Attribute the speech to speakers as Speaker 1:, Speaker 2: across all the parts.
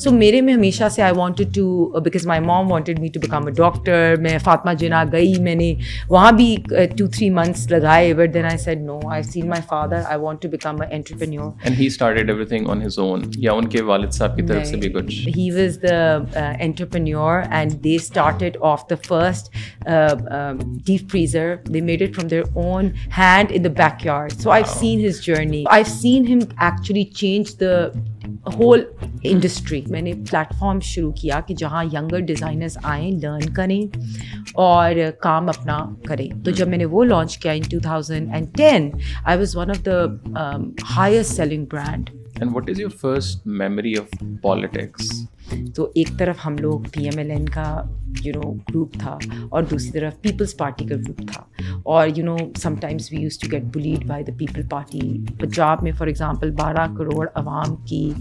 Speaker 1: سو میرے میں ہمیشہ سے I wanted to because my mom wanted me to become a doctor میں فاطمہ جنا گئی میں نے وہاں بھی ٹو تھری منتھس لگائے but then I said no I seen my father I want to become a entrepreneur
Speaker 2: and he started everything on his own یا ان کے والد صاحب کی طرف سے بھی کچھ
Speaker 1: ہی was the entrepreneur and they started off the first deep freezer they made it from their own hand in the backyard so I seen his journey I seen him actually change the whole industry میں نے platform شروع کیا کہ جہاں younger designers آئیں learn کریں اور کام اپنا کریں. تو جب میں نے وہ لانچ کیا in two thousand and ten I was one of the highest selling brand
Speaker 2: and what is your first memory of politics
Speaker 1: تو ایک طرف ہم لوگ پی ایم ایل این کا یو نو گروپ تھا اور دوسری طرف پیپلز پارٹی کا گروپ تھا۔ اور you know sometimes we used to get bled by the people party Punjab میں فار ایگزامپل بارہ کروڑ عوام کی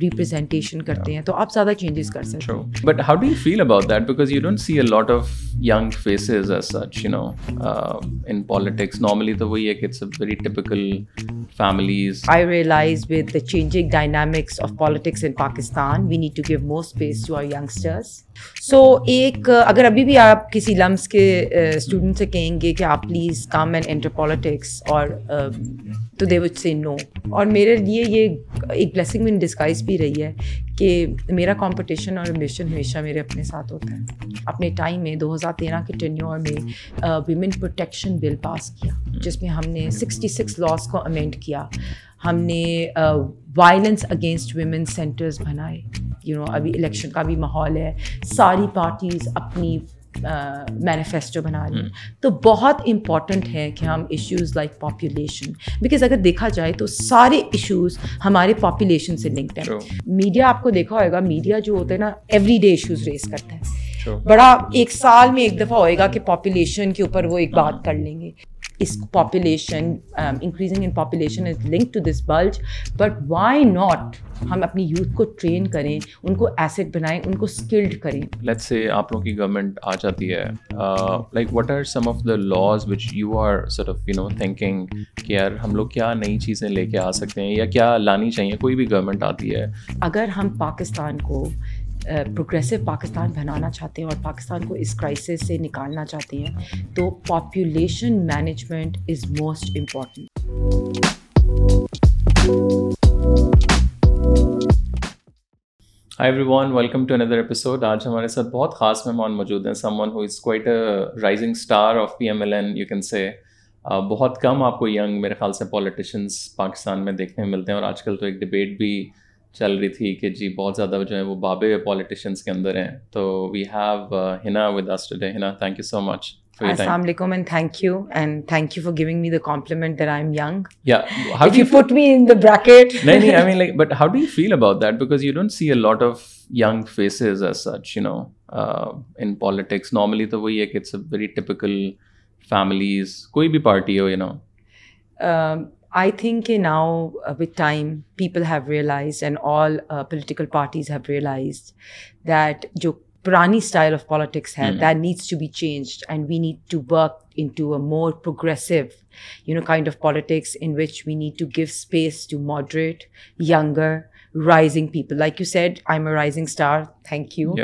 Speaker 1: ریپرزینٹیشن کرتے ہیں تو آپ زیادہ چینجز کر سکتے ہیں۔
Speaker 2: But how do you feel about that because you don't see a lot of young faces as such you know in politics normally تو وہی ہے کہ it's a very typical families
Speaker 1: I realise with the changing dynamics of politics in Pakistan we need to give more space to our youngsters so ایک اگر ابھی بھی آپ کسی لمس کے اسٹوڈنٹ سے کہیں گے کہ آپ please come and enter politics اور تو دے وڈ سے نو اور میرے لیے یہ ایک بلیسنگ ان ڈسکائز بھی رہی ہے کہ میرا کمپٹیشن اور امبیشن ہمیشہ میرے اپنے ساتھ ہوتا ہے اپنے ٹائم میں دو ہزار تیرہ کے ٹینیور میں ویمن پروٹیکشن بل پاس کیا جس میں ہم نے سکسٹی سکس لاس کو امینڈ کیا ہم نے وائلنس اگینسٹ ویمن سینٹرز بنائے. یو نو ابھی الیکشن کا بھی ماحول ہے. ساری پارٹیز اپنی مینیفیسٹو بنا رہی ہیں. تو بہت امپورٹنٹ ہے کہ ہم ایشوز لائک پاپولیشن بیکاز اگر دیکھا جائے تو سارے ایشوز ہمارے پاپولیشن سے لنکڈ ہیں. میڈیا آپ کو دیکھا ہوئے گا میڈیا جو ہوتا ہے نا ایوری ڈے ایشوز ریز کرتا ہے بڑا ایک سال میں ایک دفعہ ہوئے گا کہ پاپولیشن کے اوپر وہ ایک بات کر لیں گے. اس population increasing in population is link to this bulge but why not ہم اپنی یوتھ کو ٹرین کریں ان کو ایسٹ بنائیں ان کو اسکلڈ کریں؟
Speaker 2: لیٹ سے آپ لوگوں کی گورنمنٹ آ جاتی ہے like what are some of the laws which you are sure of you know thinking کہ یار ہم لوگ کیا نئی چیزیں لے کے آ سکتے ہیں یا کیا لانی چاہیے کوئی بھی گورنمنٹ آتی ہے۔
Speaker 1: اگر ہم پاکستان کو پروگریسو پاکستان بنانا چاہتے ہیں اور پاکستان کو اس کرائسس سے نکالنا چاہتے ہیں، تو population management is most important
Speaker 2: hi everyone welcome to another episode آج ہمارے ساتھ بہت خاص مہمان موجود ہیں۔ Someone who is quite a rising star of P M L N you can say بہت کم آپ کو ینگ میرے خیال سے پالیٹیشینس پاکستان میں دیکھنے میں ملتے ہیں اور آج کل تو ایک ڈبیٹ بھی چل رہی تھی کہ جی بہت زیادہ جو ہے وہ بابے پالیٹیشینس کے اندر ہیں۔ تو we have Hina with us today Hina thank you so much
Speaker 1: السلام علیکم and thank you and thank you for giving me the compliment that I am young yeah how do you put me in the bracket
Speaker 2: نہیں نہیں I mean like but how do you feel about that because you don't see a lot of young faces as such you know in politics normally تو وہی ہے کہ it's a very typical families کوئی بھی party ہو you know
Speaker 1: I think کہ now with time people have realise and all political parties have realise that جو پرانی اسٹائل آف پالیٹکس ہے that needs to be change and we need to work into a more progressive no kind of politics in which we need to give space to moderate younger rising people like you said I am a rising star thank you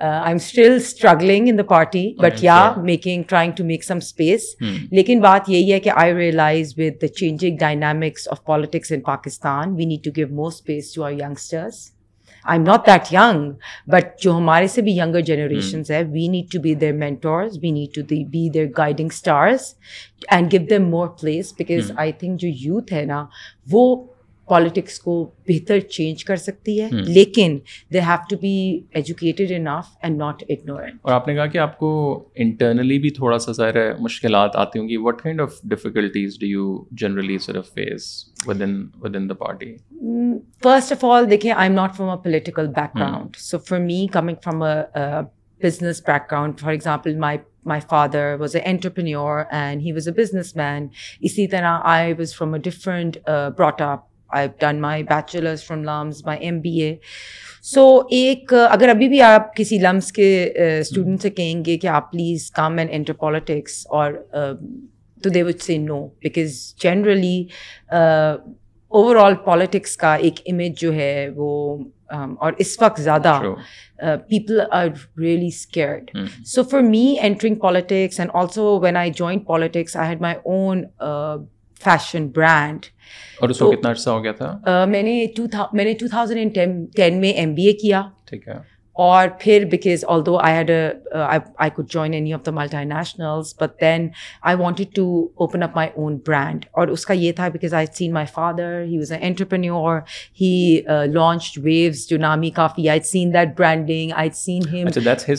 Speaker 1: I am still struggling in the party but yeah making trying to make some space لیکن بات یہی ہے کہ I realise with the changing dynamics of politics in Pakistan we need to give more space to our youngsters I am not that young but جو ہمارے سے بھی younger generations ہے we need to be their mentors we need to be their guiding stars and give them more place because I think جو youth ہے نا وہ politics کو بہتر چینج کر سکتی ہے لیکن they have to be educated enough and not ignorant
Speaker 2: اور آپ نے کہا کہ آپ کو انٹرنلی بھی تھوڑا سا ظاہر ہے مشکلات آتی ہوں گی۔ What kind of difficulties do you generally صرف face with in with in the party
Speaker 1: first of all دیکھیں I am not from a political background so for me coming from a business background for example my my father was a entrepreneur and he was a businessman اسی طرح I was from a different brought up I done my bachelors from LUMS my M be اے سو ایک اگر ابھی بھی آپ کسی لمس کے اسٹوڈنٹ سے کہیں گے کہ آپ please come and enter politics اور تو they would say no because generally overall politics کا ایک امیج جو ہے وہ اور اس وقت زیادہ people are really scared so for me entering politics and also when I join politics I had my own fashion brand
Speaker 2: اور اس کو کتنا عرصہ ہو گیا تھا؟
Speaker 1: میں نے میں نے ٹو تھاؤزینڈ اینڈ ٹین میں ایم بی اے کیا۔
Speaker 2: ٹھیک ہے۔
Speaker 1: اور پھر because although I had I could join any of the multinationals but then I wanted to open up my own brand اور اس کا یہ تھا because I seen my father he was a entrepreneur he launch Waves جو نامی کافی I seen that branding I seen him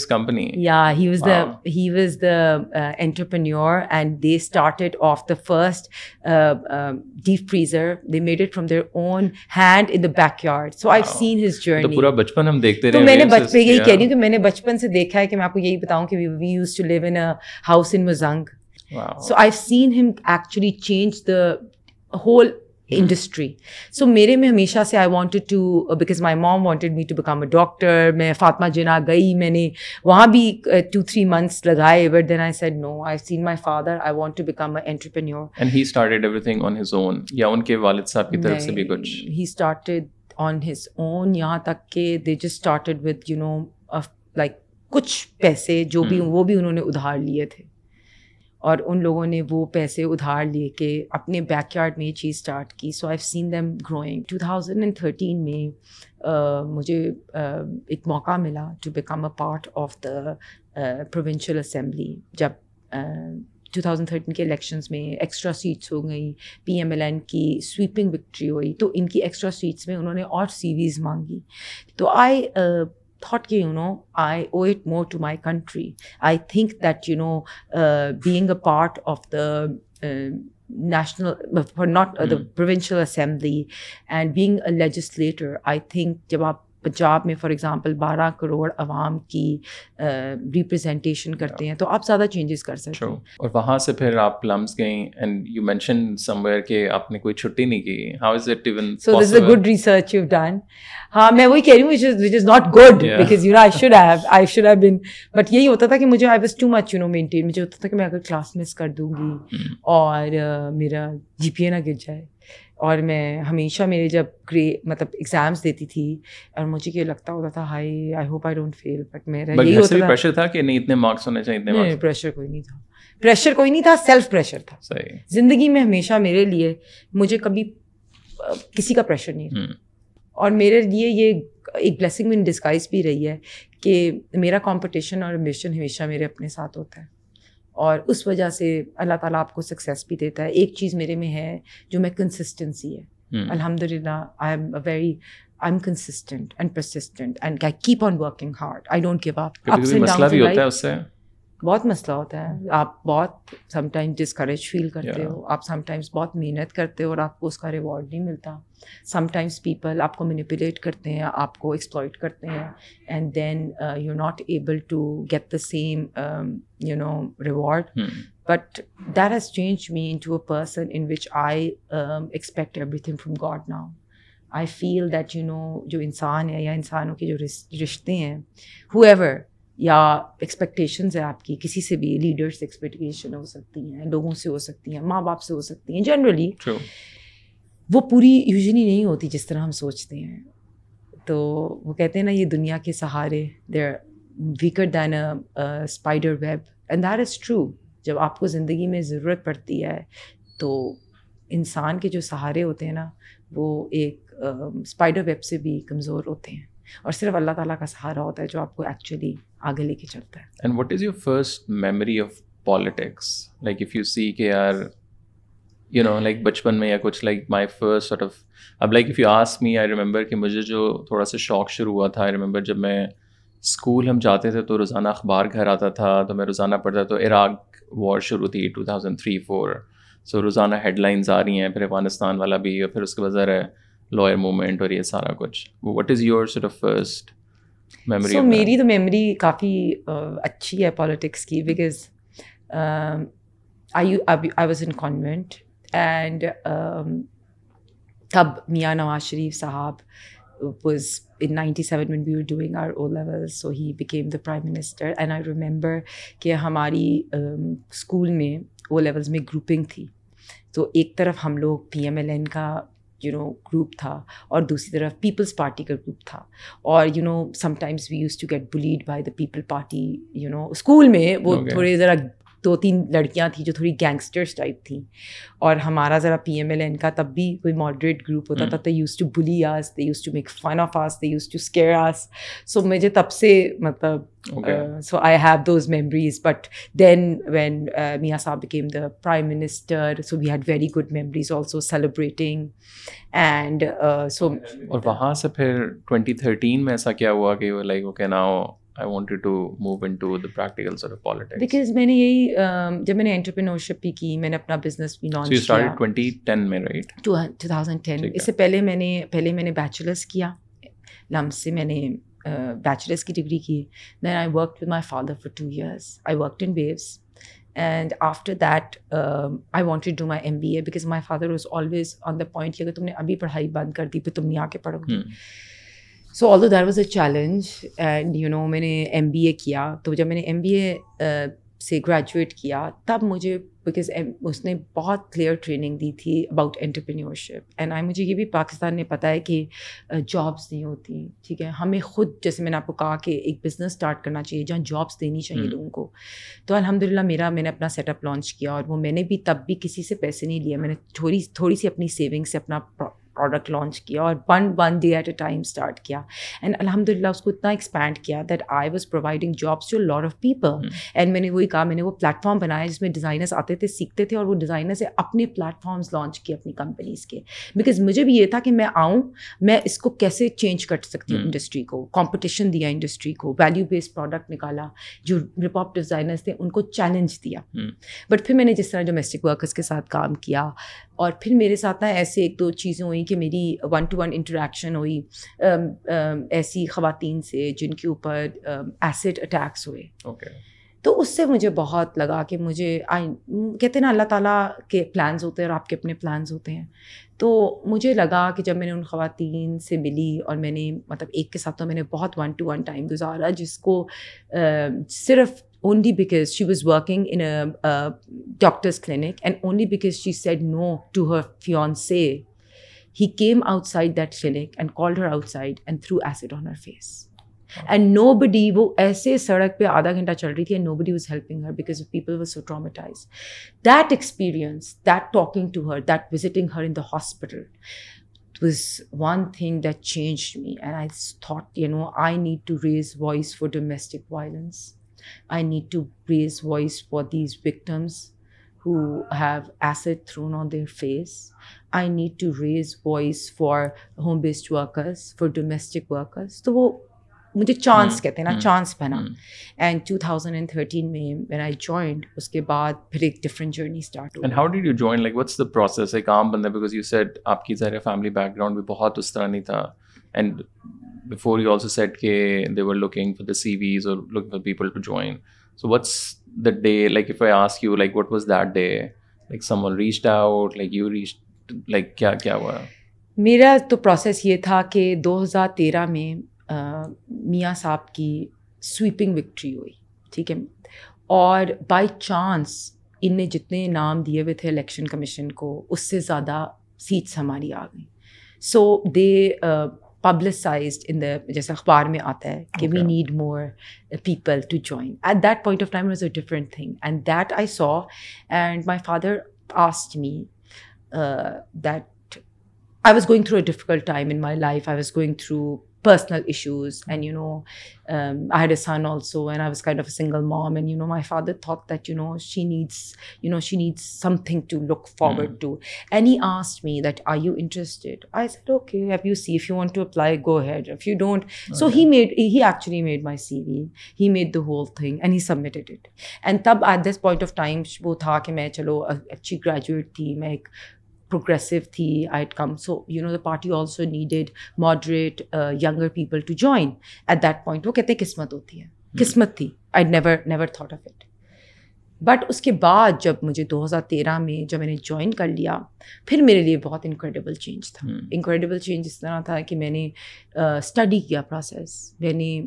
Speaker 2: company
Speaker 1: yeah he was the he was the entrepreneur and they started off the first deep freezer they made it from their own hand in the backyard so I seen his journey
Speaker 2: پورا بچپن ہم دیکھتے
Speaker 1: رہے میں نے پہ یہی کہہ رہی ہوں کہ میں نے بچپن سے دیکھا ہے کہ میں آپ کو یہی بتاؤں کہ we used to live in house in Mozang so I seen him actually change the whole industry so میرے میں ہمیشہ سے I wanted to because my mom wanted me to become a doctor میں فاطمہ جنا گئی میں نے وہاں بھی ٹو تھری منتھس لگائے but then I said no I seen my father I want to become a entrepreneur
Speaker 2: and he started everything on his own یا ان کے والد صاحب کی طرف سے بھی کچھ
Speaker 1: he started on his own یہاں تک کہ they just started with you know like کچھ پیسے جو بھی وہ بھی انہوں نے ادھار لیے تھے۔ اور ان لوگوں نے وہ پیسے ادھار لے کے اپنے بیک یارڈ میں یہ چیز اسٹارٹ کی۔ So I seen them growing two thousand and thirteen میں مجھے ایک موقع ملا to become a part of the provincial assembly جب ٹو تھاؤزنڈ تھرٹین کے الیکشنس میں ایکسٹرا سیٹس ہو گئیں پی ایم ایل این کی سویپنگ وکٹری ہوئی تو ان کی ایکسٹرا سیٹس میں انہوں نے اور سیریز مانگی۔ تو آئی تھاٹ کہ you know I owe it more to my country I think that you know being a part of the national for not the provincial assembly and being a legislator I think جب آپ پنجاب میں for example بارہ کروڑ عوام کی representation کرتے ہیں تو آپ زیادہ چینجز کر سکتے ہیں۔
Speaker 2: اور وہاں سے پھر آپ لمس گئیں and you mention somewhere کہ آپ نے کوئی چھٹی نہیں کی۔ How is it even
Speaker 1: so this a good research you done ہاں میں وہی کہہ رہی ہوں which is not good because you know I should have I should have been but یہی ہوتا تھا کہ مجھے I was too much you know maintain مجھے ہوتا تھا کہ میں اگر کلاس مس کر دوں گی اور میرا جی پی اے نہ گر جائے۔ اور میں ہمیشہ میرے جب گرے مطلب ایگزامس دیتی تھی اور مجھے یہ لگتا ہوتا تھا high I hope I don't fail but میرا یہی ہوتا
Speaker 2: تھا۔ پریشر تھا کہ نہیں اتنے مارکس ہونے چاہیے اتنے
Speaker 1: مارکس پریشر کوئی نہیں تھا۔ پریشر کوئی نہیں تھا سیلف پریشر تھا۔
Speaker 2: صحیح۔
Speaker 1: زندگی میں ہمیشہ میرے لیے مجھے کبھی کسی کا پریشر نہیں تھا۔ اور میرے لیے یہ ایک بلیسنگ ان ڈسکائز بھی رہی ہے کہ میرا کمپٹیشن اور امبیشن ہمیشہ میرے اپنے ساتھ ہوتا ہے۔ اور اس وجہ سے اللہ تعالیٰ آپ کو سکسیس بھی دیتا ہے۔ ایک چیز میرے میں ہے جو میں کنسسٹنسی ہے۔ الحمد للہ I am a very I am consistent and persistent and I keep on working hard I don't give up بہت مسئلہ ہوتا ہے۔ آپ بہت سم ٹائمز ڈسکریج فیل کرتے ہو۔ آپ سم ٹائمس بہت محنت کرتے ہو اور آپ کو اس کا ریوارڈ نہیں ملتا۔ سم ٹائمس پیپل آپ کو مینیپولیٹ کرتے ہیں آپ کو ایکسپلائٹ کرتے ہیں and then you not able to get the same you know reward but that has change me into a person in which I expect everything from God now I feel that you know جو انسان ہے یا انسانوں کے جو رشتے ہیں ہو ever یا ایکسپیکٹیشنز ہے آپ کی کسی سے بھی لیڈرس ایکسپیکٹیشن ہو سکتی ہیں لوگوں سے ہو سکتی ہیں ماں باپ سے ہو سکتی ہیں جنرلی وہ پوری یوزلی نہیں ہوتی جس طرح ہم سوچتے ہیں۔ تو وہ کہتے ہیں نا یہ دنیا کے سہارے they're weaker than a spider web and that is true جب آپ کو زندگی میں ضرورت پڑتی ہے تو انسان کے جو سہارے ہوتے ہیں نا وہ ایک اسپائڈر ویب سے بھی کمزور ہوتے ہیں۔ اور صرف اللہ تعالیٰ کا سہارا ہوتا ہے جو آپ کو ایکچولی آگے لے کے چلتا ہے۔
Speaker 2: And what is your first memory of politics like if you see کہ یار یو نو لائک بچپن میں یا کچھ like my first sort of اب like if you ask me I remember کہ مجھے جو تھوڑا سا شوق شروع ہوا تھا آئی ریمبر جب میں اسکول ہم جاتے تھے تو روزانہ اخبار گھر آتا تھا، تو میں روزانہ پڑھتا تو عراق وار شروع تھی two thousand three four so روزانہ ہیڈ لائنز آ رہی ہیں، پھر افغانستان والا بھی، اور پھر اس کے بعد ہے لوئر موومنٹ اور یہ سارا کچھ. What is your set of first
Speaker 1: so میری تو میموری کافی اچھی ہے پالیٹکس کی because I was in convent and تب Mian Nawaz Sharif sahab was in ninety seven when we were doing our O level so he became the prime minister and I remember کہ ہماری school میں O levels میں grouping تھی تو ایک طرف ہم لوگ پی ایم ایل این کا یو نو گروپ تھا اور دوسری طرف پیپلز پارٹی کا گروپ تھا اور you know some times we used to get bullied by the people party you know school میں وہ تھوڑے ذرا دو تین لڑکیاں تھیں جو تھوڑی گینگسٹرس ٹائپ تھیں۔ اور ہمارا ذرا پی ایم ایل این کا تب بھی کوئی ماڈریٹ گروپ ہوتا تھا تو used to bully us they used to make fun of us they used to scare us so مجھے تب سے مطلب so I have those memories but then when Mian sahab became the prime minister so we had very good memories also celebrating and so
Speaker 2: اور وہاں سے پھر twenty thirteen میں ایسا کیا ہوا کہ لائک اوکے ناؤ
Speaker 1: بیکاز میں نے یہی جب میں نے انٹرپرینورشپ بھی کی میں نے اپنا بزنس بھی لانچ کیا ٹو تھاؤزینڈ ٹین اس سے پہلے میں نے پہلے میں نے بیچلرس کیا لمس سے میں نے بیچلرس کی ڈگری کی then I work with my father for two years I work in waves and after that I wanted do my M B A because my father was always on the point کہ اگر تم نے ابھی پڑھائی بند کر دی پھر تم نہیں آ کے پڑھو گی so although that was a challenge and you know میں نے ایم بی اے کیا تو جب میں نے ایم بی اے سے گریجویٹ کیا تب مجھے بیکاز اس نے بہت کلیئر ٹریننگ دی تھی اباؤٹ انٹرپرینورشپ اینڈ آئی مجھے یہ بھی پاکستان نے پتہ ہے کہ جابس نہیں ہوتی ٹھیک ہے ہمیں خود جیسے میں نے آپ کو کہا کہ ایک بزنس اسٹارٹ کرنا چاہیے جہاں جابس دینی چاہیے لوگوں کو تو الحمد للہ میرا میں نے اپنا سیٹ اپ لانچ کیا اور وہ میں نے بھی تب بھی کسی سے پیسے نہیں لیے میں نے تھوڑی تھوڑی سی اپنی سیونگ سے اپنا پروڈکٹ لانچ کیا اور one one day at a time start کیا. اینڈ الحمد للہ اس کو اتنا ایکسپینڈ کیا that I was providing jobs to lot of people and میں نے وہی کہا میں نے وہ پلیٹ فارم بنایا جس میں ڈیزائنرس آتے تھے سیکھتے تھے اور وہ ڈیزائنر سے اپنے پلیٹ فارمس لانچ کیے اپنی کمپنیز کے. بیکاز مجھے بھی یہ تھا کہ میں آؤں میں اس کو کیسے چینج کر سکتی ہوں انڈسٹری کو. کمپٹیشن دیا انڈسٹری کو ویلیو بیسڈ پروڈکٹ نکالا جو رپ آف ڈیزائنرس تھے ان کو چیلنج دیا. بٹ پھر میں نے جس طرح ڈومیسٹک ورکرس کے ساتھ کام کیا اور پھر میرے ساتھ نا ایسے ایک دو چیزیں ہوئیں کہ میری ون ٹو ون انٹریکشن ہوئی ایسی خواتین سے جن کے اوپر ایسڈ اٹیکس ہوئے۔ تو اس سے مجھے بہت لگا کہ مجھے کہتے ہیں نا اللہ تعالیٰ کے پلانز ہوتے ہیں اور آپ کے اپنے پلانز ہوتے ہیں۔ تو مجھے لگا کہ جب میں نے ان خواتین سے ملی اور میں نے مطلب ایک کے ساتھ تو میں نے بہت ون ٹو ون ٹائم گزارا جس کو صرف only because she was working in doctors clinic and only because she said no to her fiance سے he came outside that clinic and call her outside and throw acid on her face and nobody وہ ایسے سڑک پہ آدھا گھنٹہ چل رہی تھی and nobody was helping her because people was so traumatize that experience that talking to her that visiting her in the hospital was one thing that change me and I thought you know I need to raise voice for domestic violence violence. I need to raise voice for these victims who have acid thrown on their face. I need to raise voice for home-based workers, for domestic workers. تو وہ مجھے chance کہتے ہیں نا chance بنا and two thousand and thirteen میں when I joined اس کے بعد پھر ایک ڈفرنٹ جرنی اسٹارٹ
Speaker 2: ہوئی how did you join like what's the process ایک عام بندہ بیکاز یو سیٹ آپ کی ظاہر فیملی بیک گراؤنڈ بھی بہت اس طرح نہیں تھا and before you also said کے they were looking for the CVs اور looking for people to join so what's the day like if I ask you like what was that day like someone reached out like you reach like کیا کیا ہوا
Speaker 1: میرا تو process یہ تھا کہ دو ہزار تیرہ میں میاں صاحب کی سویپنگ وکٹری ہوئی، ٹھیک ہے؟ اور بائی چانس ان نے جتنے نام دیے ہوئے تھے الیکشن کمیشن کو، اس سے زیادہ سیٹس ہماری آ گئیں۔ سو دے پبلسائزڈ ان دا جیسے اخبار میں آتا ہے کہ we need more people to join at that point of time was a different thing and that I saw and my father asked me that I was going through a difficult time in my life I was going through personal issues. And, I had a son also, and I was kind of a single mom. And, my father thought that, she needs something to look forward to. And he asked me that, are you interested? I said, okay, if you want to apply, go ahead. If you don't. So he actually made my CV. He made the whole thing and he submitted it. And tab at this point of time, wo tha ki main chalo achhi graduate thi, main ek progressive thi, I'd come. So, the party also needed moderate, uh, younger people to join at that point. وہ کہتے ہیں قسمت ہوتی ہے قسمت تھی I never never thought of it but اس کے بعد جب مجھے دو ہزار تیرہ میں جب میں نے جوائن کر لیا پھر میرے لیے بہت انکریڈیبل چینج تھا انکریڈیبل چینج اس طرح تھا کہ میں نے اسٹڈی کیا پروسیس میں نے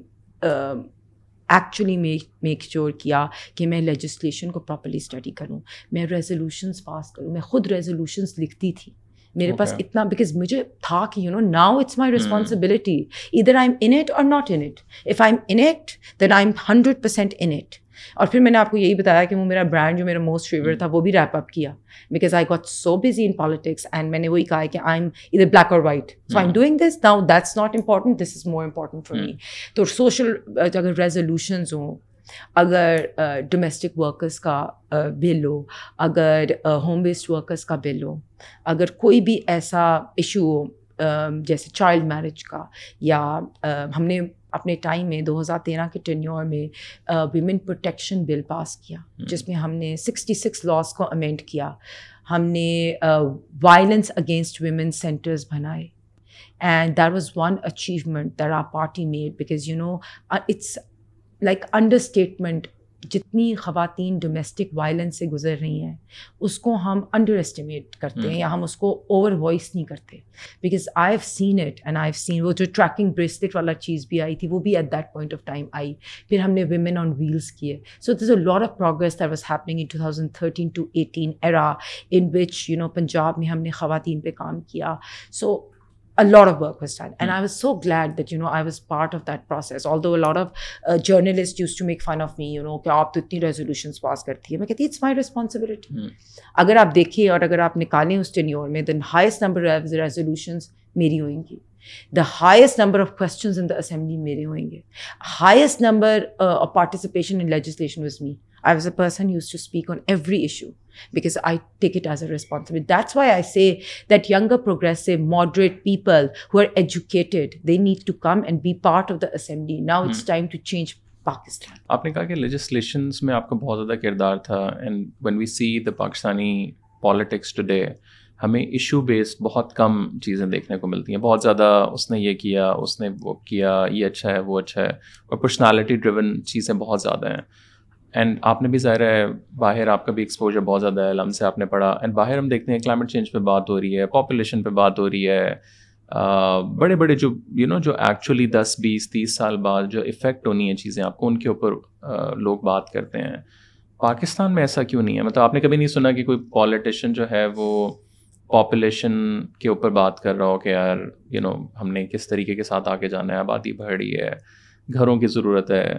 Speaker 1: ایکچولی میک شیور کیا کہ میں لیجسلیشن کو پراپرلی اسٹڈی کروں۔ میں ریزولوشنس پاس کروں۔ میں خود ریزولوشنس لکھتی تھی۔ میرے پاس اتنا بیکاز مجھے تھا کہ you know now it's my responsibility ادھر آئی ایم ان اٹ اور not in it if I am in it then I am hundred percent in it اور پھر میں نے آپ کو یہی بتایا کہ وہ میرا برانڈ جو میرا موسٹ فیوریٹ تھا وہ بھی ریپ اپ کیا because I got so busy in politics and میں نے وہی کہا کہ آئی ایم ادھر بلیک اور white so I am doing this now that's not important this is more important for me تو سوشل اگر ریزولوشنز ہوں اگر ڈومیسٹک ورکرس کا بل ہو اگر ہوم بیسڈ ورکرس کا بل ہو اگر کوئی بھی ایسا ایشو ہو جیسے چائلڈ میرج کا یا ہم نے اپنے ٹائم میں دو ہزار تیرہ کے ٹینیور میں ویمن پروٹیکشن بل پاس کیا جس میں ہم نے سکسٹی سکس لاس کو امینڈ کیا۔ ہم نے وائلنس اگینسٹ ویمن سینٹرز بنائے۔ And that was one achievement there our party made because you know it's like understatement جتنی خواتین ڈومیسٹک وائلنس سے گزر رہی ہیں اس کو ہم انڈر اسٹیمیٹ کرتے ہیں یا ہم اس کو اوور وائس نہیں کرتے۔ Because I have seen it and I have seen وہ جو ٹریکنگ بریسلیٹ والا چیز بھی آئی تھی وہ بھی at that point of time آئی۔ پھر ہم نے ویمن آن ویلس کیے۔ So this a lot of progress that was happening in two thousand thirteen to eighteen era in which you know Punjab میں ہم نے خواتین پہ کام کیا۔ سو a lot of work was done. And mm. I was so glad that, you know, I was part of that process. Although a lot of uh, journalists used to make fun of me, you know, کہ آپ تو اتنی resolutions پاس کرتی ہے میں کہتی it's my responsibility اگر آپ دیکھیے اور اگر آپ نکالیں اس ٹینیور میں then highest number of resolutions میری ہوئیں گی the highest number of questions in the assembly میرے ہوئیں گے highest number of participation in legislation was me I was a person used to speak on every issue because I take it as a responsibility. That's why I say that younger, progressive, moderate people who are educated, they need to come and be part of the assembly. Now it's time to change Pakistan
Speaker 2: آپ نے کہا کہ legislations میں آپ کا بہت زیادہ کردار تھا and when we see the Pakistani politics today ہمیں ایشو بیسڈ بہت کم چیزیں دیکھنے کو ملتی ہیں بہت زیادہ اس نے یہ کیا اس نے وہ کیا یہ اچھا ہے وہ اچھا ہے اور پرسنالٹی ڈریون چیزیں بہت زیادہ ہیں اینڈ آپ نے بھی ظاہر ہے باہر آپ کا بھی ایکسپوجر بہت زیادہ ہے لم سے آپ نے پڑھا. اینڈ باہر ہم دیکھتے ہیں کلائمیٹ چینج پہ بات ہو رہی ہے پاپولیشن پہ بات ہو رہی ہے. بڑے بڑے جو یو نو جو ایکچولی دس، بیس، تیس سال بعد جو افیکٹ ہونی ہیں چیزیں آپ کو، ان کے اوپر لوگ بات کرتے ہیں. پاکستان میں ایسا کیوں نہیں ہے؟ مطلب آپ نے کبھی نہیں سنا کہ کوئی پالیٹیشین جو ہے وہ پاپولیشن کے اوپر بات کر رہا ہو کہ یار یو نو ہم نے کس طریقے کے ساتھ آگے جانا ہے، آبادی بڑھ رہی ہے، گھروں کی ضرورت ہے.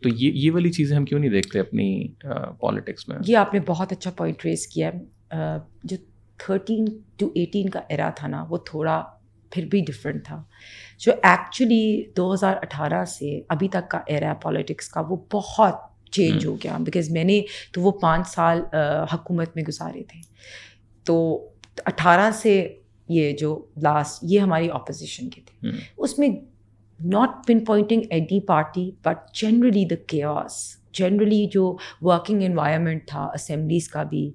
Speaker 2: تو یہ یہ والی چیزیں ہم کیوں نہیں دیکھتے اپنی پالیٹکس میں؟
Speaker 1: یہ آپ نے بہت اچھا پوائنٹ ریز کیا ہے۔ جو تھرٹین ٹو ایٹین کا ایرا تھا نا وہ تھوڑا پھر بھی ڈفرینٹ تھا۔ جو ایکچولی دو ہزار اٹھارہ سے ابھی تک کا ایرا پالیٹکس کا وہ بہت چینج ہو گیا۔ بیکاز میں نے تو وہ پانچ سال حکومت میں گزارے تھے۔ تو اٹھارہ سے یہ جو لاسٹ یہ ہماری اپوزیشن کے تھے۔ اس میں not pin pointing any party but generally the chaos generally جو ورکنگ انوائرمنٹ تھا اسمبلیز کا بھی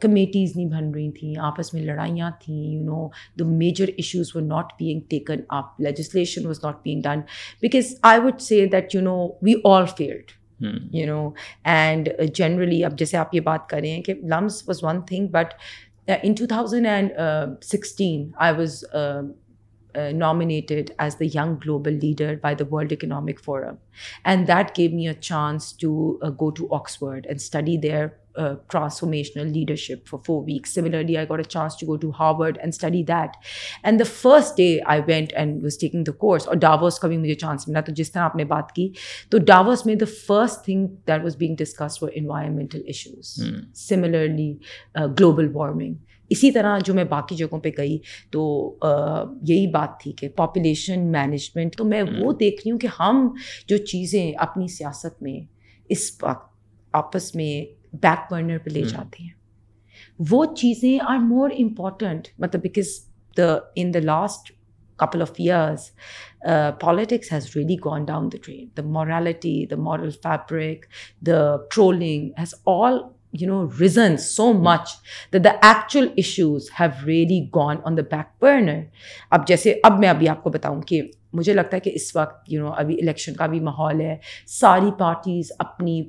Speaker 1: کمیٹیز نہیں بن رہی تھیں آپس میں لڑائیاں تھیں you know the major issues were not being taken up legislation was not being done because I would say that you know we all feared you know and generally اب جیسے آپ یہ بات کریں کہ لمس was one thing but in two thousand and sixteen I was nominated as the Young Global Leader by the World Economic Forum. And that gave me a chance to uh, go to Oxford and study their uh, transformational leadership for 4 weeks. Similarly, I got a chance to go to Harvard and study that. And the first day I went and was taking the course, or Davos ka bhi mujhe chance mila, to jis tarah aapne baat ki, to Davos mein the first thing that was being discussed were environmental issues. Hmm. Similarly, uh, global warming. اسی طرح جو میں باقی جگہوں پہ گئی تو یہی بات تھی کہ پاپولیشن مینجمنٹ تو میں وہ دیکھ رہی ہوں کہ ہم جو چیزیں اپنی سیاست میں اس وقت آپس میں بیک برنر پہ لے جاتے ہیں۔ وہ چیزیں آر مور امپورٹنٹ مطلب because the in the last of years, uh, politics has really gone down the drain. The morality, the moral fabric, the trolling has all you know, risen so much that the actual issues have really gone on the back burner. اب جیسے اب میں ابھی آپ کو بتاؤں کہ مجھے لگتا ہے کہ اس وقت یو نو ابھی الیکشن کا بھی ماحول ہے ساری پارٹیز اپنی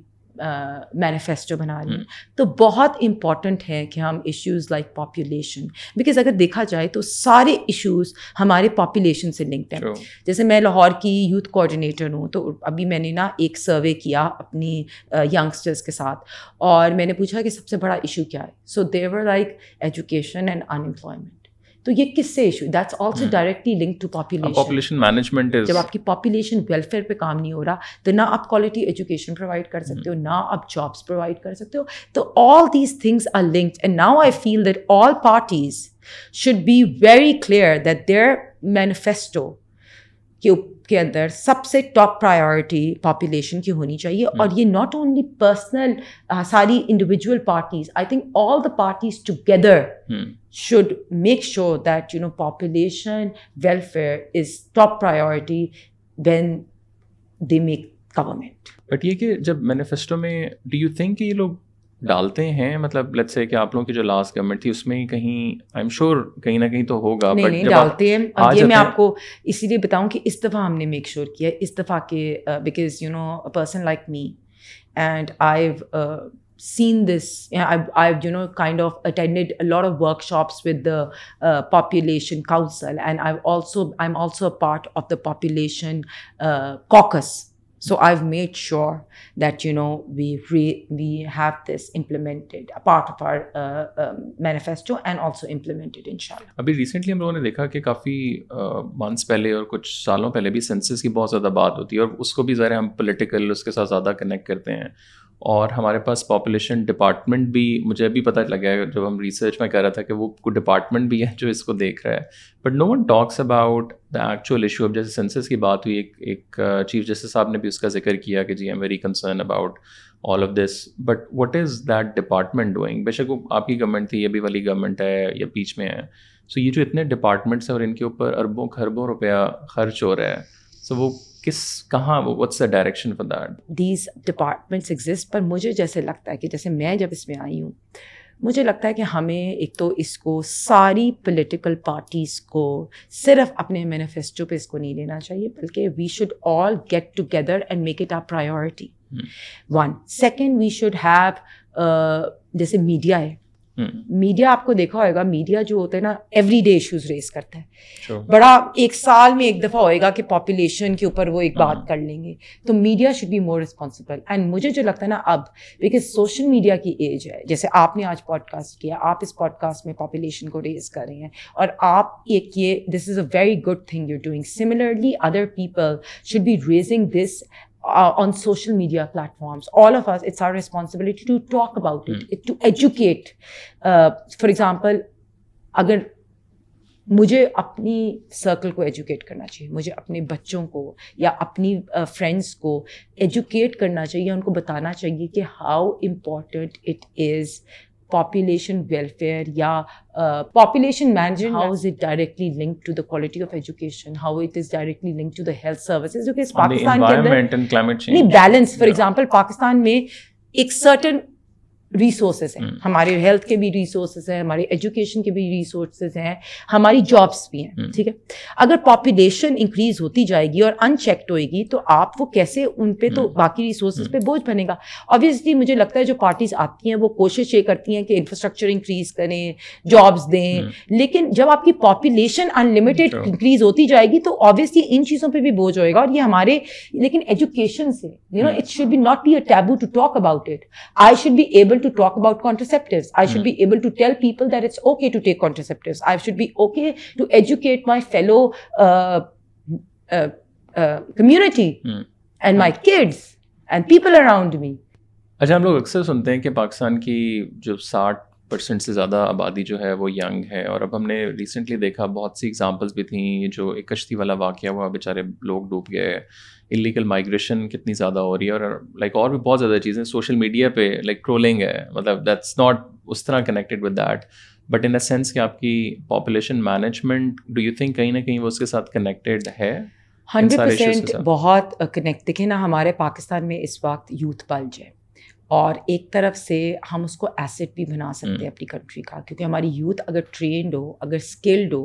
Speaker 1: مینیفیسٹو بنا رہے ہیں تو بہت امپورٹنٹ ہے کہ ہم ایشوز لائک پاپولیشن بیکاز اگر دیکھا جائے تو سارے ایشوز ہمارے پاپولیشن سے لنکڈ ہیں۔ جیسے میں لاہور کی یوتھ کوآڈینیٹر ہوں تو ابھی میں نے نا ایک سروے کیا اپنی ینگسٹرس کے ساتھ اور میں نے پوچھا کہ سب سے بڑا ایشو کیا ہے۔ So they're like education and unemployment تو یہ کس سے issue that's also directly link to
Speaker 2: population management
Speaker 1: جب آپ کی پاپولیشن ویلفیئر پہ کام نہیں ہو رہا تو نہ آپ کوالٹی ایجوکیشن پرووائڈ کر سکتے ہو نہ آپ جابس پرووائڈ کر سکتے ہو۔ تو all these things are linked and now I feel that all parties should be very clear that their manifesto کے اندر سب سے ٹاپ پرائیورٹی پاپولیشن کی ہونی چاہیے۔ اور یہ ناٹ اونلی پرسنل ساری individual parties I think all the parties together should make sure that you know population welfare is top priority when they make government
Speaker 2: but یہ کہ جب مینیفیسٹو میں ڈو یو تھنک یہ لوگ ڈالتے ہیں مطلب لیٹ سے کہ آپ لوگوں کی جو لاسٹ گورنمنٹ تھی اس میں کہیں آئی ایم شیور کہیں نہ کہیں تو ہوگا
Speaker 1: نہیں نہیں ڈالتے ہیں یہ میں آپ کو اسی لیے بتاؤں کہ اس دفعہ ہم نے میک شیور کیا اس دفعہ کے because you know person like me and I seen this I you know kind of attended lot of workshops with the population council and I also I am also part of the population caucus so I have made sure that you know we re we have this implemented part of our manifesto and also implemented ان شاء اللہ
Speaker 2: ابھی recently ہم لوگوں نے دیکھا کہ کافی months پہلے اور کچھ سالوں پہلے بھی سینسز کی بہت زیادہ بات ہوتی ہے اور اس کو بھی ذرا ہم پولیٹیکل اس کے ساتھ زیادہ کنیکٹ کرتے ہیں اور ہمارے پاس پاپولیشن ڈپارٹمنٹ بھی، مجھے بھی پتہ لگا ہے، جب ہم ریسرچ میں کہہ رہا تھا کہ وہ کوئی ڈپارٹمنٹ بھی ہے جو اس کو دیکھ رہا ہے۔ But no one talks about the actual issue اب جیسے سینسس کی بات ہوئی، ایک ایک چیف جسٹس صاحب نے بھی اس کا ذکر کیا کہ جی am very concern about all of this but what is that department doing بے شک وہ آپ کی گورنمنٹ تھی، یہ بھی والی گورنمنٹ ہے یا بیچ میں ہے۔ سو یہ جو اتنے ڈپارٹمنٹس ہیں اور ان کے اوپر اربوں خربوں روپیہ خرچ ہو رہا ہے سو وہ کس کہاں what's the direction for that
Speaker 1: these departments exist پر مجھے جیسے لگتا ہے کہ جیسے میں جب اس میں آئی ہوں مجھے لگتا ہے کہ ہمیں ایک تو اس کو ساری پولیٹیکل پارٹیز کو صرف اپنے مینیفیسٹو پہ اس کو نہیں لینا چاہیے بلکہ we should all get together and make it a priority one second we should have جیسے میڈیا ہے میڈیا آپ کو دیکھا ہوئے گا میڈیا جو ہوتا ہے نا ایوری ڈے ایشوز ریز کرتا ہے بڑا ایک سال میں ایک دفعہ ہوئے گا کہ پاپولیشن کے اوپر وہ ایک بات کر لیں گے۔ تو media should be more responsible and مجھے جو لگتا ہے نا اب بیکاز سوشل میڈیا کی ایج ہے جیسے آپ نے آج پوڈ کاسٹ کیا آپ اس پوڈ کاسٹ میں پاپولیشن کو ریز کر رہے ہیں۔ اور آپ ایک یہ this is a very good thing you doing similarly other people should be raising this on social media platforms all of us it's our responsibility to talk about it to educate for example اگر مجھے اپنی circle کو educate کرنا چاہیے مجھے اپنے بچوں کو یا اپنی فرینڈس کو ایجوکیٹ کرنا چاہیے ان کو بتانا چاہیے کہ how important it is population welfare یا population management how is it directly link to the quality of education how it is directly link to the health services جو کہ پاکستان کے اندر بیلنس فار ایگزامپل پاکستان میں ایک سرٹن ریسورسز ہیں۔ ہمارے health کے بھی ریسورسز ہیں ہمارے ایجوکیشن کے بھی ریسورسز ہیں ہماری جابس بھی ہیں۔ ٹھیک ہے؟ اگر پاپولیشن انکریز ہوتی جائے گی اور ان چیکڈ ہوئے گی تو آپ وہ کیسے ان پہ تو باقی ریسورسز پہ بوجھ بنے گا۔ آبویسلی مجھے لگتا ہے جو پارٹیز آتی ہیں وہ کوشش یہ کرتی ہیں کہ انفراسٹرکچر انکریز کریں جابس دیں۔ لیکن جب آپ کی پاپولیشن ان لمیٹیڈ انکریز ہوتی جائے گی تو آبویسلی ان چیزوں پہ بھی بوجھ ہوئے گا۔ اور یہ ہمارے لیکن ایجوکیشن سے you know it should be not be a taboo to talk about it I should be able to talk about contraceptives I should be able to tell people that it's okay to take contraceptives I should be okay to educate my fellow community and my kids and people around me
Speaker 2: اچھا ہم لوگ اکثر سنتے ہیں کہ پاکستان کی جو ساٹھ پرسینٹ سے زیادہ آبادی جو ہے وہ ینگ ہے اور اب ہم نے ریسنٹلی دیکھا بہت سی تھیں جو ایک کشتی والا واقعہ ہوا بیچارے لوگ ڈوب گئے انلیگل مائگریشن کتنی زیادہ ہو رہی ہے اور لائک اور بھی بہت زیادہ چیزیں سوشل میڈیا پہ لائک ٹرولنگ ہے مطلب دیٹس ناٹ اس طرح connected with that but in a sense کہ آپ کی population management do you think کہیں نہ کہیں وہ اس کے ساتھ کنیکٹیڈ ہے؟
Speaker 1: ہنڈریڈ پرسینٹ بہت کنیکٹ دیکھیں نا ہمارے پاکستان میں اس وقت یوتھ بلج ہے۔ اور ایک طرف سے ہم اس کو ایسٹ بھی بنا سکتے ہیں اپنی کنٹری کا کیونکہ ہماری یوتھ اگر ٹرینڈ ہو اگر اسکلڈ ہو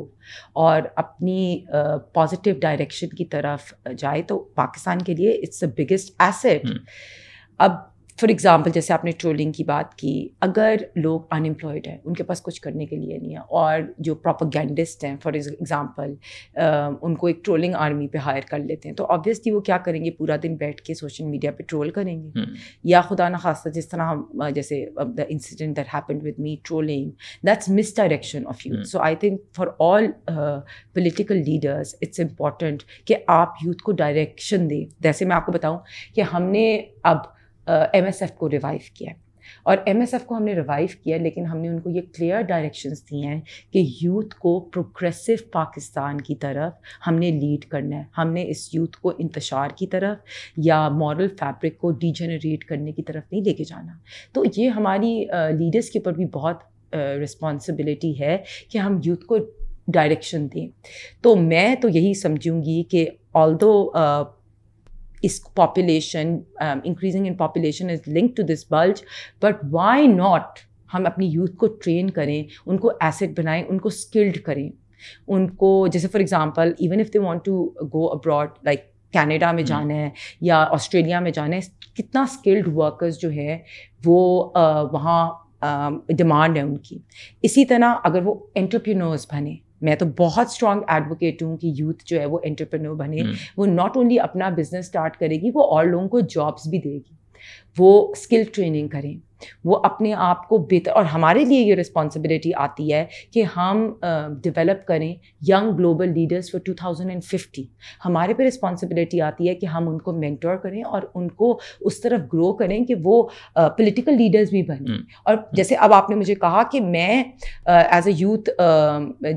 Speaker 1: اور اپنی پازیٹیو ڈائریکشن کی طرف جائے تو پاکستان کے لیے اٹس دا بگیسٹ ایسٹ اب فار ایگزامپل جیسے آپ نے ٹرولنگ کی بات کی اگر لوگ انمپلائڈ ہیں ان کے پاس کچھ کرنے کے لیے نہیں ہے اور جو پراپرگینڈسٹ ہیں فار ایگزامپل ان کو ایک ٹرولنگ آرمی پہ ہائر کر لیتے ہیں تو آبویسلی وہ کیا کریں گے؟ پورا دن بیٹھ کے سوشل میڈیا پہ ٹرول کریں گے۔ یا خدا نخواستہ جس طرح ہم جیسے the incident that happen with me trolling that's misdirection of youth so I think for all political leaders it's important کہ آپ یوتھ کو ڈائریکشن دیں۔ جیسے میں آپ کو بتاؤں کہ ہم نے اب ایم ایس ایف کو ریوائو کیا ہے۔ اور ایم ایس ایف کو ہم نے ریوائو کیا لیکن ہم نے ان کو یہ کلیئر ڈائریکشنس دی ہیں کہ یوتھ کو پروگریسو پاکستان کی طرف ہم نے لیڈ کرنا ہے۔ ہم نے اس یوتھ کو انتشار کی طرف یا مورل فیبرک کو ڈی جنریٹ کرنے کی طرف نہیں لے کے جانا۔ تو یہ ہماری لیڈرس کے اوپر بھی بہت رسپانسبلٹی ہے کہ ہم یوتھ کو ڈائریکشن دیں۔ تو میں تو یہی سمجھوں گی کہ although us population increasing in population is link to this bulge but why not ہم اپنی یوتھ کو ٹرین کریں ان کو ایسڈ بنائیں ان کو اسکلڈ کریں۔ ان کو جیسے for example even if they want to go abroad like Canada میں جانا ہے یا آسٹریلیا میں جانا ہے کتنا اسکلڈ ورکرز جو ہے وہ وہاں ڈیمانڈ ہے ان کی۔ اسی طرح اگر وہ انٹرپرینورس بنے میں تو بہت اسٹرانگ ایڈوکیٹ ہوں کہ یوتھ جو ہے وہ انٹرپرینور بنے۔ وہ ناٹ اونلی اپنا بزنس اسٹارٹ کرے گی وہ اور لوگوں کو جابس بھی دے گی۔ وہ اسکل ٹریننگ کریں۔ وہ اپنے آپ کو بہتر اور ہمارے لیے یہ رسپانسبلٹی آتی ہے کہ ہم ڈیولپ کریں young global leaders for two thousand and fifty ہمارے پہ رسپانسبلٹی آتی ہے کہ ہم ان کو مینٹور کریں اور ان کو اس طرف گرو کریں کہ وہ پولیٹیکل لیڈرز بھی بنیں۔ اور جیسے اب آپ نے مجھے کہا کہ میں ایز اے یوتھ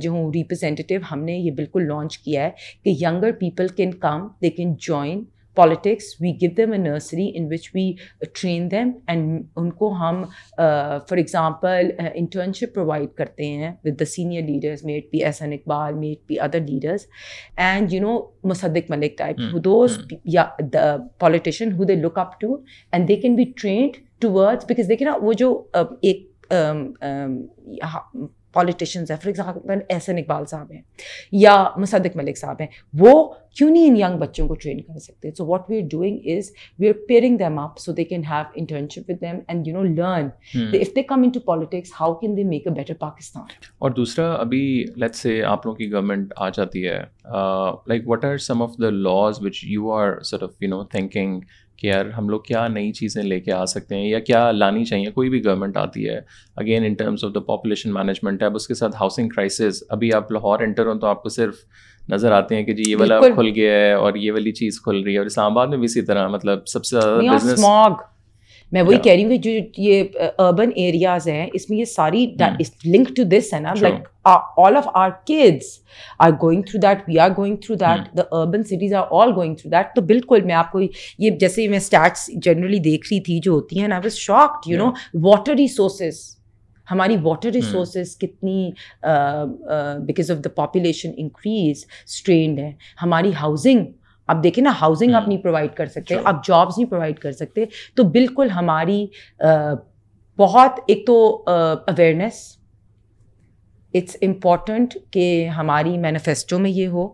Speaker 1: جو ہوں ریپرزینٹیو ہم نے یہ بالکل لانچ کیا ہے کہ younger people can come they can join politics we give them a nursery in which we train them and ان کو ہم فار ایگزامپل انٹرنشپ پرووائڈ کرتے ہیں with the senior leaders meet P S N Iqbal meet P other leaders and you know Musaddiq Malik type those یا politician who they look up to and they can be trained towards because دیکھیں نا وہ جو ایک politicians ہیں۔ For example Ahsan Iqbal صاحب ہیں یا مصدق ملک صاحب ہیں۔ وہ کیوں نہیں ان ینگ بچوں کو ٹرین کر سکتے؟ So what we are doing is we are pairing them up so they can have internship with them and you know learn if they come in to politics how can they make a better Pakistan
Speaker 2: اور دوسرا ابھی late say آپ لوگوں کی government آ جاتی ہے like what are some of the laws which you are sort of you know thinking کہ یار ہم لوگ کیا نئی چیزیں لے کے آ سکتے ہیں یا کیا لانی چاہیے کوئی بھی گورنمنٹ آتی ہے۔ Again in terms of the population management ہے اب اس کے ساتھ ہاؤسنگ کرائسز ابھی آپ لاہور انٹر ہوں تو آپ کو صرف نظر آتے ہیں کہ جی یہ والا کھل گیا ہے اور یہ والی چیز کھل رہی ہے اور اسلام آباد میں بھی اسی طرح مطلب سب سے زیادہ بزنس
Speaker 1: میں وہی کہہ رہی ہوں کہ جو یہ اربن ایریاز ہیں اس میں یہ ساری لنک ٹو دس ہے نا like all of our kids are going through that we are going through that the urban cities are all going through that تو بالکل میں آپ کو یہ جیسے میں اسٹیٹس جنرلی دیکھ رہی تھی جو ہوتی ہیں نا was shocked you know water resources ہماری واٹر ریسورسز کتنی because of the population increase strained ہے ہماری ہاؤزنگ اب دیکھیں نا ہاؤسنگ آپ نہیں پرووائڈ کر سکتے آپ جابس نہیں پرووائڈ کر سکتے۔ تو بالکل ہماری بہت ایک تو اویئرنیس اٹس امپورٹنٹ کہ ہماری مینیفیسٹو میں یہ ہو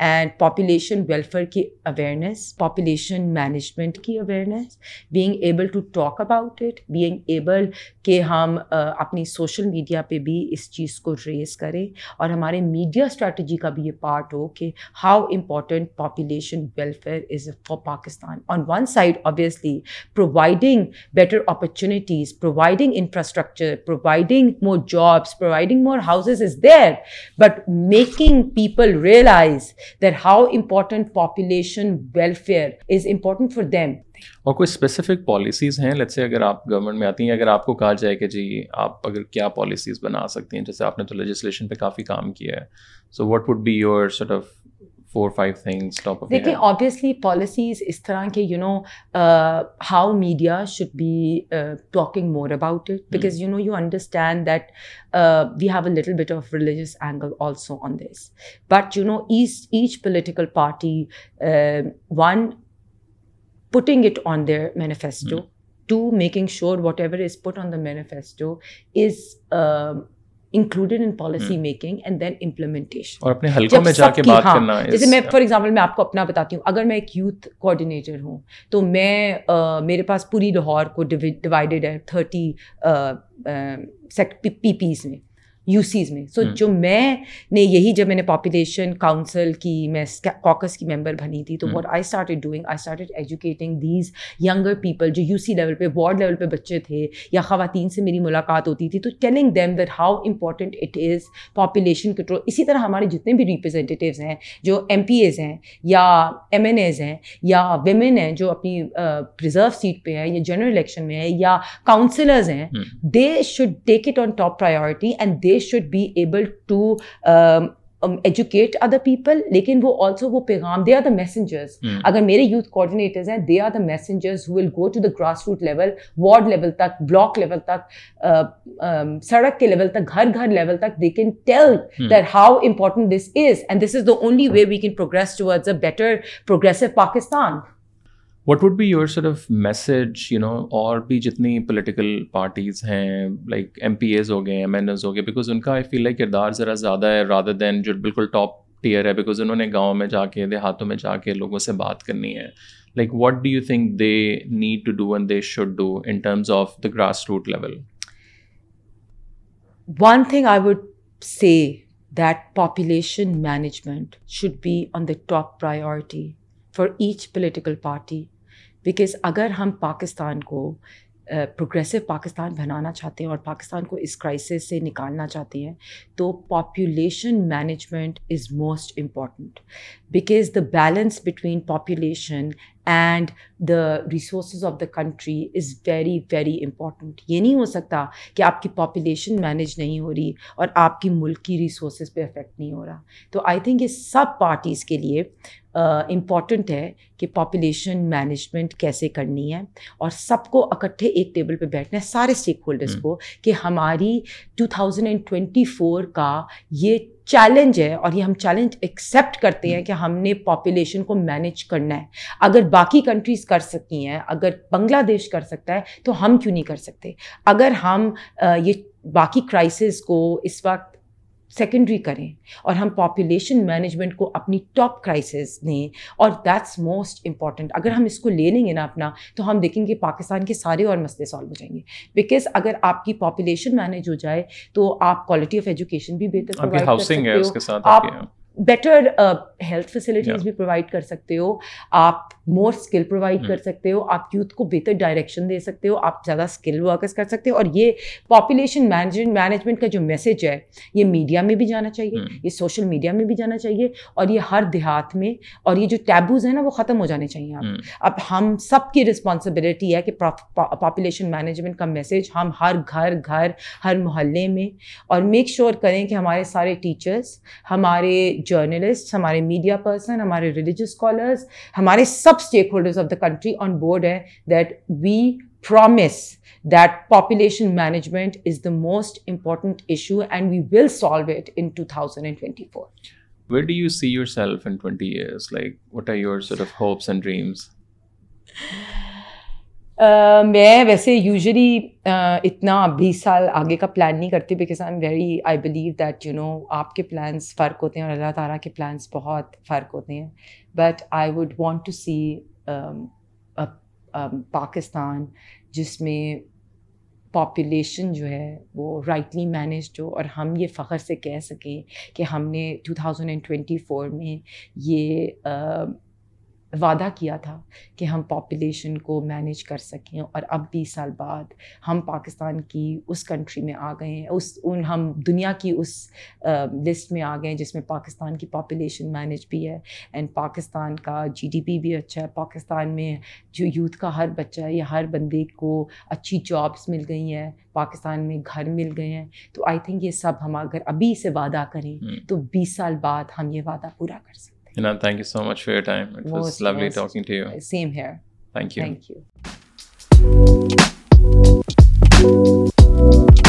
Speaker 1: اینڈ پاپولیشن ویلفیئر کی اویئرنیس پاپولیشن مینجمنٹ کی awareness being able to talk about it being able کہ ہم اپنی سوشل میڈیا پہ بھی اس چیز کو ریز کریں اور ہمارے میڈیا اسٹریٹجی کا بھی یہ پارٹ ہو کہ how important population welfare is for Pakistan on one side obviously providing better opportunities providing infrastructure providing more jobs providing more house houses is there but making people realize that how important population welfare is important for them
Speaker 2: اور کوئی specific policies ہیں؟ Let's say اگر آپ government میں آتی ہیں، اگر آپ کو کہا جائے کہ جی آپ اگر کیا پالیسیز بنا سکتی ہیں؟ جیسے آپ نے تو لیجسلیشن پہ کافی کام کیا ہے۔ So what would be your sort of four five things
Speaker 1: دیکھیں آبویسلی پالیسیز اس طرح کے you know how media should be talking more about it because you know you understand that we have a little bit of religious angle also on this but you know each each political party one putting it on their manifesto, to making sure whatever is put on the manifesto is um, included in policy making and then implementation
Speaker 2: اور اپنے حلقوں میں جا کے بات
Speaker 1: ہاں،
Speaker 2: کرنا
Speaker 1: جیسے میں فار ایگزامپل میں آپ کو اپنا بتاتی ہوں اگر میں ایک یوتھ کوآڈینیٹر ہوں تو میں میرے پاس پوری لاہور کو ڈیوائڈیڈ ہے تھرٹی پی پیز میں۔ یو سیز میں۔ سو جو میں نے یہی جب میں نے پاپولیشن کاؤنسل کی میں کاکس کی ممبر بنی تھی تو what I started doing I started educating these younger people جو یو سی لیول پہ وارڈ لیول پہ بچے تھے یا خواتین سے میری ملاقات ہوتی تھی تو telling them that how important it is population control اسی طرح ہمارے جتنے بھی ریپرزینٹیوز ہیں جو ایم پی ایز ہیں یا ایم این ایز ہیں یا ویمن ہیں جو اپنی پرزرو سیٹ پہ ہیں یا جنرل الیکشن میں ہے یا کاؤنسلرز ہیں they should take it on top priority and they should be able to educate other people لیکن وہ آلسو وہ پیغام دے آر دا میسنجرز اگر میرے یوتھ کوآڈینیٹرز ہیں they are the messengers who will go to the grass root level ward level تک block level تک سڑک کے لیول تک گھر گھر لیول تک they can tell that how important this is and this is the only way we can progress towards a better progressive Pakistan
Speaker 2: what would be your sort of message you know اور بھی جتنی political parties ہیں like M P as ہو گئے M N as ہو گئے because ان کا آئی فیل لائک کردار ذرا زیادہ ہے رادر دین جو بالکل ٹاپ ٹیئر ہے بیکاز انہوں نے گاؤں میں جا کے دیہاتوں میں جا کے لوگوں سے بات کرنی ہے. Like what do you think they need to do and they should do in terms of the grass root level
Speaker 1: one thing I would say that population management should be on the top priority for each political party because اگر ہم پاکستان کو progressive Pakistan بنانا چاہتے ہیں اور پاکستان کو اس crisis سے نکالنا چاہتے ہیں، تو population management is most important because the balance between population and the resources of the country is very very important یہ نہیں ہو سکتا کہ آپ کی پاپولیشن مینیج نہیں ہو رہی اور آپ کی ملک کی ریسورسز پہ افیکٹ نہیں ہو رہا. تو آئی تھنک یہ سب پارٹیز کے لیے امپورٹنٹ ہے کہ پاپولیشن مینجمنٹ کیسے کرنی ہے اور سب کو اکٹھے ایک ٹیبل پہ بیٹھنا ہے سارے اسٹیک ہولڈرس کو کہ ہماری two thousand and twenty four کا یہ چیلنج ہے اور یہ ہم چیلنج ایکسیپٹ کرتے ہیں کہ ہم نے پاپولیشن کو مینیج کرنا ہے. اگر باقی کنٹریز کر سکتی ہیں اگر بنگلہ دیش کر سکتا ہے تو ہم کیوں نہیں کر سکتے؟ اگر ہم یہ باقی کرائسس کو اس وقت سیکنڈری کریں اور ہم پاپولیشن مینجمنٹ کو اپنی ٹاپ کرائسز دیں اور دیٹس موسٹ امپورٹنٹ اگر ہم اس کو لے لیں گے نا اپنا تو ہم دیکھیں گے پاکستان کے سارے اور مسئلے سالو ہو جائیں گے۔ بیکاز اگر آپ کی پاپولیشن مینیج ہو جائے تو آپ کوالٹی آف ایجوکیشن بھی بہتر آپ بیٹر ہیلتھ فیسلٹیز بھی پرووائڈ کر سکتے ہو آپ مور اسکل پرووائڈ کر سکتے ہو آپ یوتھ کو بہتر ڈائریکشن دے سکتے ہو آپ زیادہ اسکل ورکرس کر سکتے ہو اور یہ پاپولیشن مینجمنٹ کا جو میسج ہے یہ میڈیا میں بھی جانا چاہیے یہ سوشل میڈیا میں بھی جانا چاہیے اور یہ ہر دیہات میں اور یہ جو ٹیبوز ہیں نا وہ ختم ہو جانے چاہیے آپ۔ اب ہم سب کی رسپانسبلٹی ہے کہ پاپولیشن مینجمنٹ کا میسج ہم ہر گھر گھر ہر محلے میں اور میک شیور کریں کہ ہمارے سارے ٹیچرس ہمارے جرنلسٹ ہمارے میڈیا پرسن ہمارے ریلیجیس اسکالرس ہمارے سب stakeholders of the country on board ہے that we promise that population management is the most important issue and we will solve it in two thousand and twenty four
Speaker 2: Where do you see yourself in 20 years? Like, what are your sort of hopes and dreams?
Speaker 1: میں ویسے usually اتنا بیس سال آگے کا plan نہیں کرتی because I am very I believe that you know آپ کے پلانس فرق ہوتے ہیں اور اللہ تعالیٰ کے پلانس بہت فرق ہوتے ہیں. But I would want to see Pakistan, جس میں پاپولیشن جو ہے وہ رائٹلی مینیجڈ ہو اور ہم یہ فخر سے کہہ سکیں کہ ہم نے two thousand and twenty four میں یہ وعدہ کیا تھا کہ ہم پاپولیشن کو مینیج کر سکیں اور اب بیس سال بعد ہم پاکستان کی اس کنٹری میں آ گئے ہیں اس ان ہم دنیا کی اس لسٹ میں آ گئے ہیں جس میں پاکستان کی پاپولیشن مینیج بھی ہے اینڈ پاکستان کا جی ڈی پی بھی اچھا ہے پاکستان میں جو یوتھ کا ہر بچہ ہے یا ہر بندے کو اچھی جابس مل گئی ہیں پاکستان میں گھر مل گئے ہیں۔ تو آئی تھنک یہ سب ہم اگر ابھی سے وعدہ کریں تو بیس سال بعد ہم یہ وعدہ پورا کر سکیں
Speaker 2: Hina, thank you so much for your time. It was lovely talking to you.
Speaker 1: Same here.
Speaker 2: Thank you.
Speaker 1: Thank you.